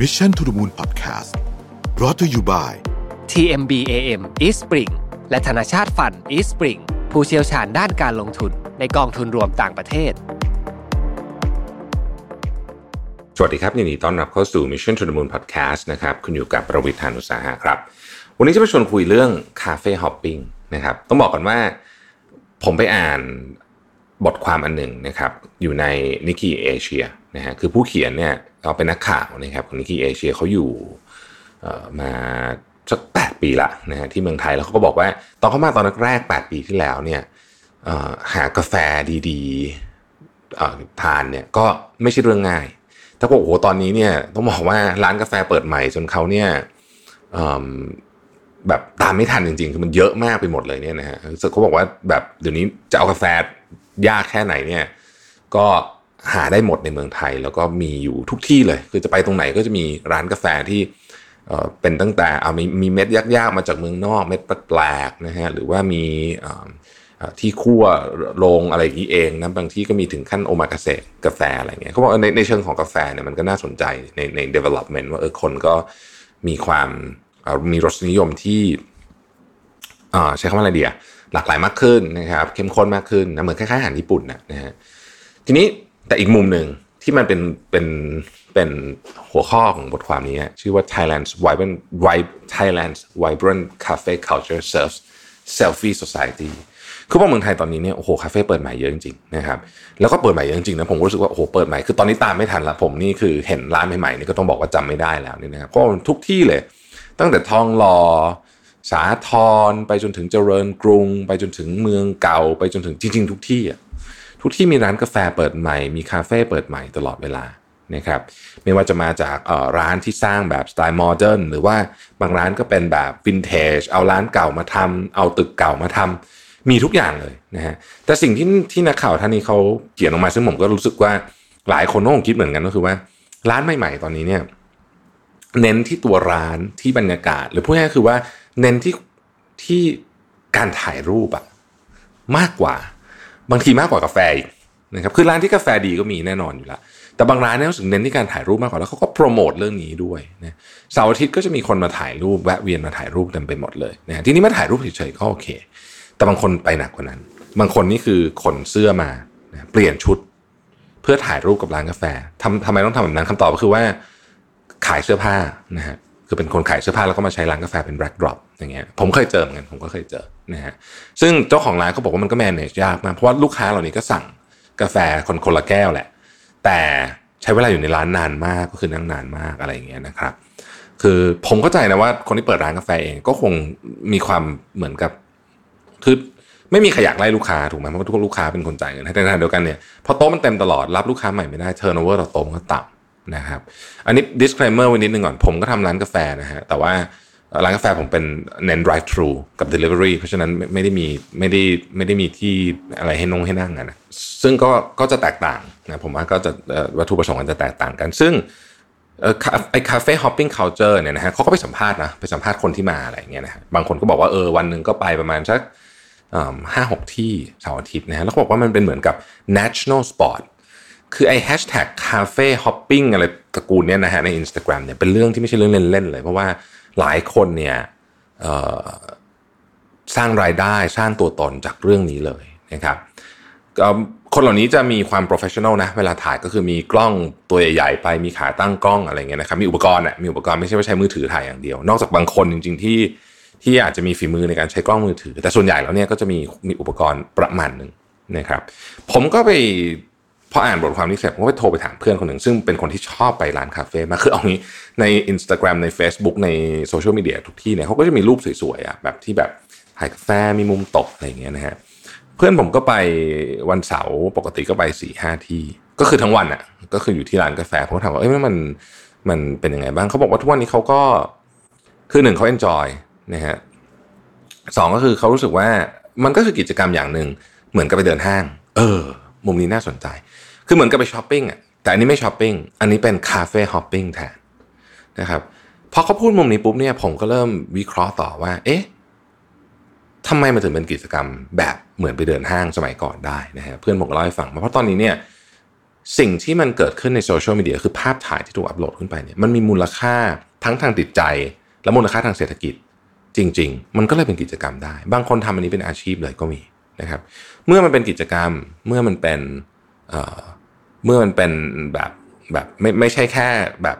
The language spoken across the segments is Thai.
Mission to the Moon Podcast brought to you by TMBAM East Spring และธนาชาติฟัน East Spring ผู้เชี่ยวชาญด้านการลงทุนในกองทุนรวมต่างประเทศ สวัสดีครับยินดีต้อนรับเข้าสู่ Mission to the Moon Podcast นะครับ คุณอยู่กับประวิทยานุสาหะครับ วันนี้จะมาชวนคุยเรื่องคาเฟ่ฮอปปิ้งนะครับ ต้องบอกก่อนว่าผมไปอ่านบทความอันหนึ่งนะครับ อยู่ในนิกกี้เอเชียนะฮะคือผู้เขียนเนี่ย เราเป็นนักข่าวนะครับของนิกกี้เอเชียเขาอยู่มาสักแปดปีละนะฮะที่เมืองไทยแล้วเขาก็บอกว่า ตอนเขามาตอนแรกๆ8ปีที่แล้วเนี่ยหากาแฟดีๆทานเนี่ยก็ไม่ใช่เรื่องง่าย ถ้าบอกโอ้โหตอนนี้เนี่ยต้องบอกว่าร้านกาแฟเปิดใหม่จนเขาเนี่ยแบบตามไม่ทันจริงๆคือมันเยอะมากไปหมดเลยเนี่ยนะฮะเขาบอกว่าแบบเดี๋ยวนี้จะเอากาแฟยากแค่ไหนเนี่ย ก็ หาได้หมดในเมืองไทย แล้วก็มีอยู่ทุกที่เลย คือจะไปตรงไหนก็จะมีร้านกาแฟที่เป็นตั้งแต่เอามีมีเม็ดยากๆมาจากเมืองนอกเม็ดแปลกๆนะฮะหรือว่ามีที่คั่วโรงอะไรอย่างนี้เองนะบางที่ก็มีถึงขั้นโอมากาเสะกาแฟอะไรเงี้ยเขาบอกในในเชิงของกาแฟเนี่ยมันก็น่าสนใจในใน development ว่าเออคนก็มีความมีรสนิยมที่อ่าใช้คำว่าอะไรเดียหลากหลายมากขึ้นนะครับ เข้มข้นมากขึ้นนะเหมือนคล้ายๆอาหารญี่ปุ่นนะนะฮะทีนี้ แต่อีกมุมหนึ่งที่มันเป็นเป็นเป็นหัวข้อของบทความนี้ ชื่อว่า Thailand's vibrant Vib- Thailand's vibrant cafe culture serves selfie society คือว่าเมืองไทยตอนนี้เนี่ยโอ้โหคาเฟ่เปิดใหม่เยอะจริงๆนะครับแล้วก็เปิดใหม่เยอะจริงๆนะผมรู้สึกว่าโอ้โหเปิดใหม่คือตอนนี้ตามไม่ทันละผมนี่คือเห็นร้านใหม่ๆนี่ก็ต้องบอกว่าจำไม่ได้แล้วนี่นะครับเพราะทุกที่เลย ตั้งแต่ทองหล่อสาทรไปจนถึงเจริญกรุง ไปจนถึงเมืองเก่า ไปจนถึงจริง ๆ ทุกที่อะ ทุกที่มีร้านกาแฟเปิดใหม่ มีคาเฟ่เปิดใหม่ตลอดเวลานะครับไม่ว่าจะมาจากร้านที่สร้างแบบสไตล์โมเดิร์นหรือว่าบางร้านก็เป็นแบบวินเทจเอาร้านเก่ามาทำเอาตึกเก่ามาทำมีทุกอย่างเลยนะฮะแต่สิ่งที่ที่นักข่าวท่านนี้เขาเขียนออกมาซึ่งผมก็รู้สึกว่าหลายคนก็คงคิดเหมือนกันก็คือว่า ร้านใหม่ๆตอนนี้เนี่ยเน้นที่ตัวร้านที่บรรยากาศ หรือพูดง่ายๆคือว่าเน้นที่ที่การถ่ายรูปอะมากกว่า บางทีมากกว่ากาแฟอีกนะครับคือร้านที่กาแฟดีก็มีแน่นอนอยู่แล้วแต่บางร้านเนี่ยรู้สึกเน้นที่การถ่ายรูปมากกว่าแล้วเขาก็โปรโมทเรื่องนี้ด้วยนะเสาร์อาทิตย์ก็จะมีคนมาถ่ายรูปแวะเวียนมาถ่ายรูปเต็มไปหมดเลยนะทีนี้มาถ่ายรูปเฉยๆก็โอเค แต่บางคนไปหนักกว่านั้น บางคนนี่คือขนเสื้อมานะเปลี่ยนชุด เพื่อถ่ายรูปกับร้านกาแฟทำทำไมต้องทำแบบนั้นคำตอบก็คือว่าขายเสื้อผ้านะฮะคือเป็นคนขายเสื้อผ้าแล้วก็มาใช้ร้านกาแฟเป็นแบ็กดรอปอย่างเงี้ยผมเคยเจอเหมือนกันผมก็เคยเจอ นะฮะซึ่งเจ้าของร้านเขาบอกว่ามันก็แมネจยากมากเพราะว่าลูกค้าเหล่านี้ก็สั่งกาแฟคนคนละแก้วแหละ แต่ใช้เวลาอยู่ในร้านนานมากก็คือนั่งนานมากอะไรอย่างเงี้ยนะครับ คือผมเข้าใจนะว่าคนที่เปิดร้านกาแฟเองก็คงมีความเหมือนกับคือไม่มีใครอยากไล่ลูกค้าถูกไหมเพราะทุกลูกค้าเป็นคนจ่ายเงินให้แต่ในขณะเดียวกันเนี่ยพอโต๊ะมันเต็มตลอดรับลูกค้าใหม่ไม่ได้เทอร์โนเวอร์ต่อโต๊ะมันก็ต่ำนะครับ อันนี้ disclaimer ไว้นิดนึงก่อนผมก็ทำร้านกาแฟนะฮะแต่ว่า ร้านกาแฟผมเป็นเน้น drive thru กับ delivery เพราะฉะนั้นไม่ได้มีไม่ได้ไม่ได้มีที่อะไรให้นงให้นั่งนะซึ่งก็ก็จะแตกต่างนะผมว่าก็จะวัตถุประสงค์มันจะแตกต่างกัน ซึ่งเอ่อ cafe hopping culture เนี่ยนะฮะเขาก็ไปสัมภาษณ์นะไปสัมภาษณ์คนที่มาอะไรเงี้ยนะฮะบางคนก็บอกว่าเออวันหนึ่งก็ไปประมาณสักห้าหกที่เสาร์อาทิตย์นะฮะแล้วเขาบอกว่ามันเป็นเหมือนกับ national sport คือไอ้แฮชแท็ก cafe hopping อะไรตระกูลเนี่ยนะฮะใน Instagram เนี่ยเป็นเรื่องที่ไม่ใช่เรื่องเล่นๆเลย เพราะว่า หลายคนเนี่ยสร้างรายได้สร้างตัวตนจากเรื่องนี้เลยนะครับคนเหล่านี้จะมีความ professional นะ เวลาถ่ายก็คือมีกล้องตัวใหญ่ๆไปมีขาตั้งกล้องอะไรเงี้ยนะครับมีอุปกรณ์อะมีอุปกรณ์ไม่ใช่ว่าใช้มือถือถ่ายอย่างเดียว นอกจากบางคนจริง ๆ ที่ที่อาจจะมีฝีมือในการใช้กล้องมือถือ แต่ส่วนใหญ่แล้วเนี่ยก็จะมีมีอุปกรณ์ประมาณหนึ่งนะครับ ผมก็ไป พออ่านบทความนี้เสร็จผมก็ไปโทรไปถามเพื่อนคนหนึ่ง ซึ่งเป็นคนที่ชอบไปร้านคาเฟ่มากคือเอางี้ใน Instagram ใน Facebook ในโซเชียลมีเดียทุกที่เนี่ยเขาก็จะมีรูปสวยๆอะแบบที่แบบถ่ายกาแฟมีมุมตกอะไรอย่างเงี้ยนะฮะเพื่อนผมก็ไปวันเสาร์ปกติก็ไปสี่ห้าที่ก็คือทั้งวันอะก็คืออยู่ที่ร้านกาแฟผมก็ถามว่าเอ้ยมันมันเป็นยังไงบ้างเขาบอกว่าทุกวันนี้เขาก็คือหนึ่งเขา enjoy นะฮะสองก็คือเขารู้สึกว่ามันก็คือกิจกรรมอย่างหนึ่งเหมือนกับไปเดินห้าง เออ มุมนี้น่าสนใจ คือเหมือนกับไปช้อปปิ้งอะแต่อันนี้ไม่ช้อปปิ้งอันนี้เป็น cafe hopping แทนนะครับพอเขาพูดมุมนี้ปุ๊บเนี่ยผมก็เริ่มวิเคราะห์ต่อว่า เอ๊ะทำไมมันถึงเป็นกิจกรรมแบบเหมือนไปเดินห้างสมัยก่อนได้นะฮะเพื่อนผมก็เล่าให้ฟังมาเพราะตอนนี้เนี่ยสิ่งที่มันเกิดขึ้นในโซเชียลมีเดียคือภาพถ่ายที่ถูกอัปโหลดขึ้นไปเนี่ยมันมีมูลค่าทั้งทางจิตใจ และมูลค่าทางเศรษฐกิจ จริง ๆ มันก็เลยเป็นกิจกรรมได้ บางคนทำอันนี้เป็นอาชีพเลยก็มีนะครับ เมื่อมันเป็นกิจกรรมเมื่อมันเป็น เมื่อมันเป็นแบบแบบไม่ไม่ใช่แค่แบบ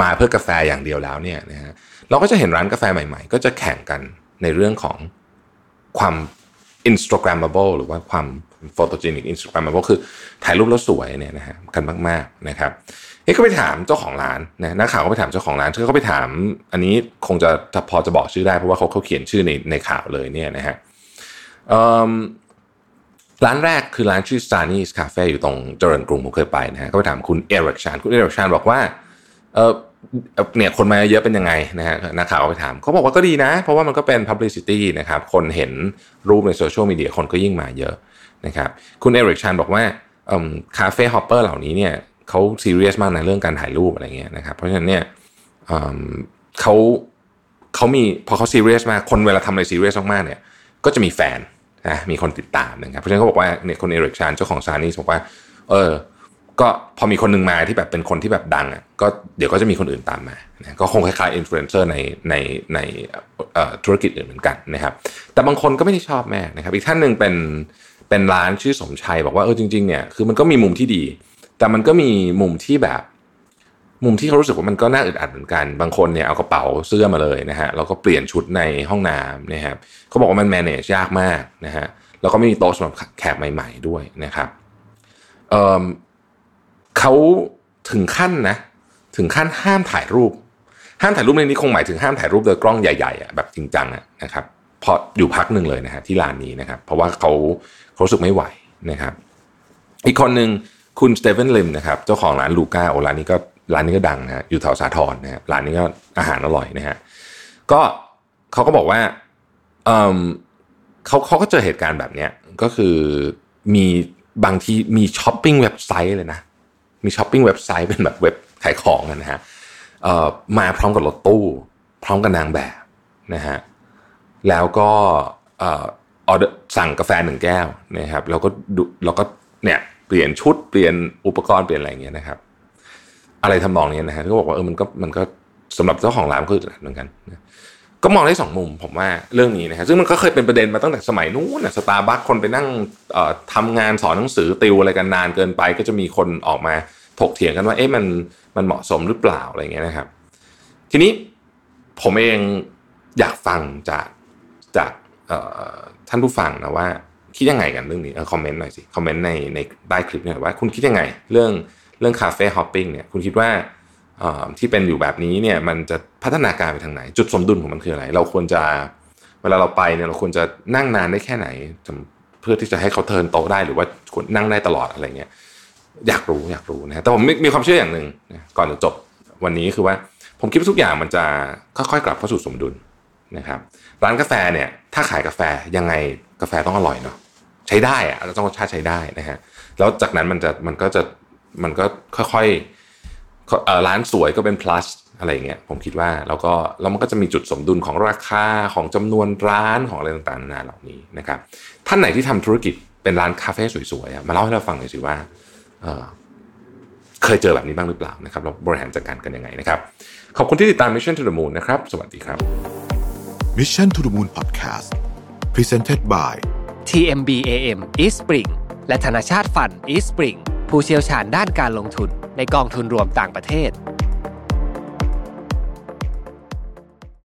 มาเพื่อกาแฟอย่างเดียวแล้วเนี่ยนะฮะเราก็จะเห็นร้านกาแฟใหม่ๆ ก็จะแข่งกันในเรื่องของความ Instagrammable หรือว่าความ photogenic Instagrammable คือถ่ายรูปแล้วสวยเนี่ยนะฮะกันมากๆนะครับเฮ้ก็ไปถามเจ้าของร้านนะนักข่าวก็ไปถามเจ้าของร้านเขาไปถาม อันนี้คงจะพอจะบอกชื่อได้เพราะว่าเขาเขาเขียนชื่อในในข่าวเลยเนี่ยนะฮะ ร้านแรกคือร้านชื่อ s t a n i s Cafe อยู่ตรงเจริญกรุงผมเคยไปนะฮะก็ไปถามคุณ Eric Chan คุณ Eric Chan บอกว่าเออเนี่ยคนมาเยอะเป็นยังไงนะฮะนักข่าวไปถามเขาบอกว่าก็ดีนะ เพราะว่ามันก็เป็น publicity นะครับ คนเห็นรูปในโซเชียลมีเดียคนก็ยิ่งมาเยอะนะครับคุณ Eric Chan บอกว่า cafe hopper เหล่านี้เนี่ยเขาซีเรียสมากในเรื่องการถ่ายรูปอะไรเงี้ยนะครับเพราะฉะนั้นเนี่ยเขาเขามีพอเขาซีเรียสมากคนเวลาทำอะไรซีเรียสมากๆเนี่ยก็จะมีแฟน นะมีคนติดตามนะครับเพราะฉะนั้นเขาบอกว่าเนี่ยคนเอริกชานเจ้าของซานี่บอกว่า เออ ก็พอมีคนหนึ่งมาที่แบบเป็นคนที่แบบดังอะก็เดี๋ยวก็จะมีคนอื่นตามมานะก็คงคล้ายๆอินฟลูเอนเซอร์ในในในธุรกิจอื่นเหมือนกันนะครับ แต่บางคนก็ไม่ได้ชอบแม่นะครับ อีกท่านหนึ่งเป็นเป็นร้านชื่อสมชัยบอกว่าเออจริงๆเนี่ยคือมันก็มีมุมที่ดี แต่มันก็มีมุมที่แบบ มุมที่เขารู้สึกว่ามันก็น่าอึดอัดเหมือนกัน บางคนเนี่ยเอากระเป๋าเสื้อมาเลยนะฮะแล้วก็เปลี่ยนชุดในห้องน้ำนะครับเขาบอกว่ามัน manage ยากมากนะฮะแล้วก็ไม่มีโต๊ะสำหรับแขกใหม่ ๆด้วยนะครับเเขาถึงขั้นนะถึงขั้นห้ามถ่ายรูป ห้ามถ่ายรูปในนี้คงหมายถึงห้ามถ่ายรูปโดยกล้องใหญ่ๆอะแบบจริงจังนะครับพออยู่พักหนึ่งเลยนะฮะที่ร้านนี้นะครับ เพราะว่าเขาเขาสึกไม่ไหวนะครับ อีกคนหนึ่งคุณสเตเฟนลิมนะครับเจ้าของร้านลูก้าโอร้านนี้ก็ ร้านนี้ก็ดังนะฮะอยู่แถวสาทรนะฮะร้านนี้ก็อาหารอร่อยนะฮะก็เขาก็บอกว่าเออเขาเขาก็เจอเหตุการณ์แบบเนี้ยก็คือมีบางทีมี shopping website เลยนะ มี shopping website เป็นแบบเว็บขายของนะฮะมาพร้อมกับรถตู้ พร้อมกับนางแบบนะฮะแล้วก็ออเดอร์สั่งกาแฟหนึ่งแก้วนะครับแล้วก็ดูแล้วก็เนี่ยเปลี่ยนชุดเปลี่ยนอุปกรณ์เปลี่ยนอะไรอย่างเงี้ยนะครับ อะไรทำนองนี้นะฮะก็บอกว่าเออมันก็มันก็สำหรับเจ้าของร้านก็เหมือนกันนะก็มองได้สองมุมผมว่าเรื่องนี้นะฮะซึ่งมันก็เคยเป็นประเด็นมาตั้งแต่สมัยนู้นนะสตาร์บัคคนไปนั่งทำงานสอนหนังสือติวอะไรกันนานเกินไป ก็จะมีคนออกมาถกเถียงกันว่าเอ๊ะมันมันเหมาะสมหรือเปล่าอะไรเงี้ยนะครับ ทีนี้ผมเองอยากฟังจากจากท่านผู้ฟังนะว่าคิดยังไงกันเรื่องนี้คอมเมนต์หน่อยสิคอมเมนต์ในในใต้คลิปเนี่ยว่าคุณคิดยังไง เรื่อง เรื่อง cafe hopping เนี่ยคุณคิดว่าที่เป็นอยู่แบบนี้เนี่ยมันจะพัฒนาการไปทางไหน จุดสมดุลของมันคืออะไร เราควรจะเวลาเราไปเนี่ยเราควรจะนั่งนานได้แค่ไหน เพื่อที่จะให้เขา turn โต๊ะได้หรือว่าควรนั่งได้ตลอดอะไรเงี้ยอยากรู้อยากรู้นะแต่ผมมีความเชื่ออย่างหนึ่งก่อนจะจบวันนี้คือว่าผมคิดว่าทุกอย่างมันจะค่อยๆกลับเข้าสู่สมดุลนะครับร้านกาแฟเนี่ยถ้าขายกาแฟยังไงกาแฟต้องอร่อยเนาะใช้ได้อะต้องรสชาติใช้ได้นะฮะแล้วจากนั้นมันจะมันก็จะ มันก็ค่อยๆร้านสวยก็เป็น plus อะไรเงี้ยผมคิดว่าแล้วก็แล้วมันก็จะมีจุดสมดุลของราคาของจำนวนร้านของอะไรต่างๆนานาเหล่านี้นะครับท่านไหนที่ทำธุรกิจเป็นร้านคาเฟ่สวยๆมาเล่าให้เราฟังหน่อยสิว่าเคยเจอแบบนี้บ้างหรือเปล่านะครับเราบริหารจัดการกันยังไงนะครับ ขอบคุณที่ติดตาม Mission to the Moon นะครับ สวัสดีครับ Mission to the Moon Podcast Presented by TMBAM East Spring และธนาชาติฟันอีสปริงผู้เชี่ยวชาญด้านการลงทุนในกองทุนรวมต่างประเทศ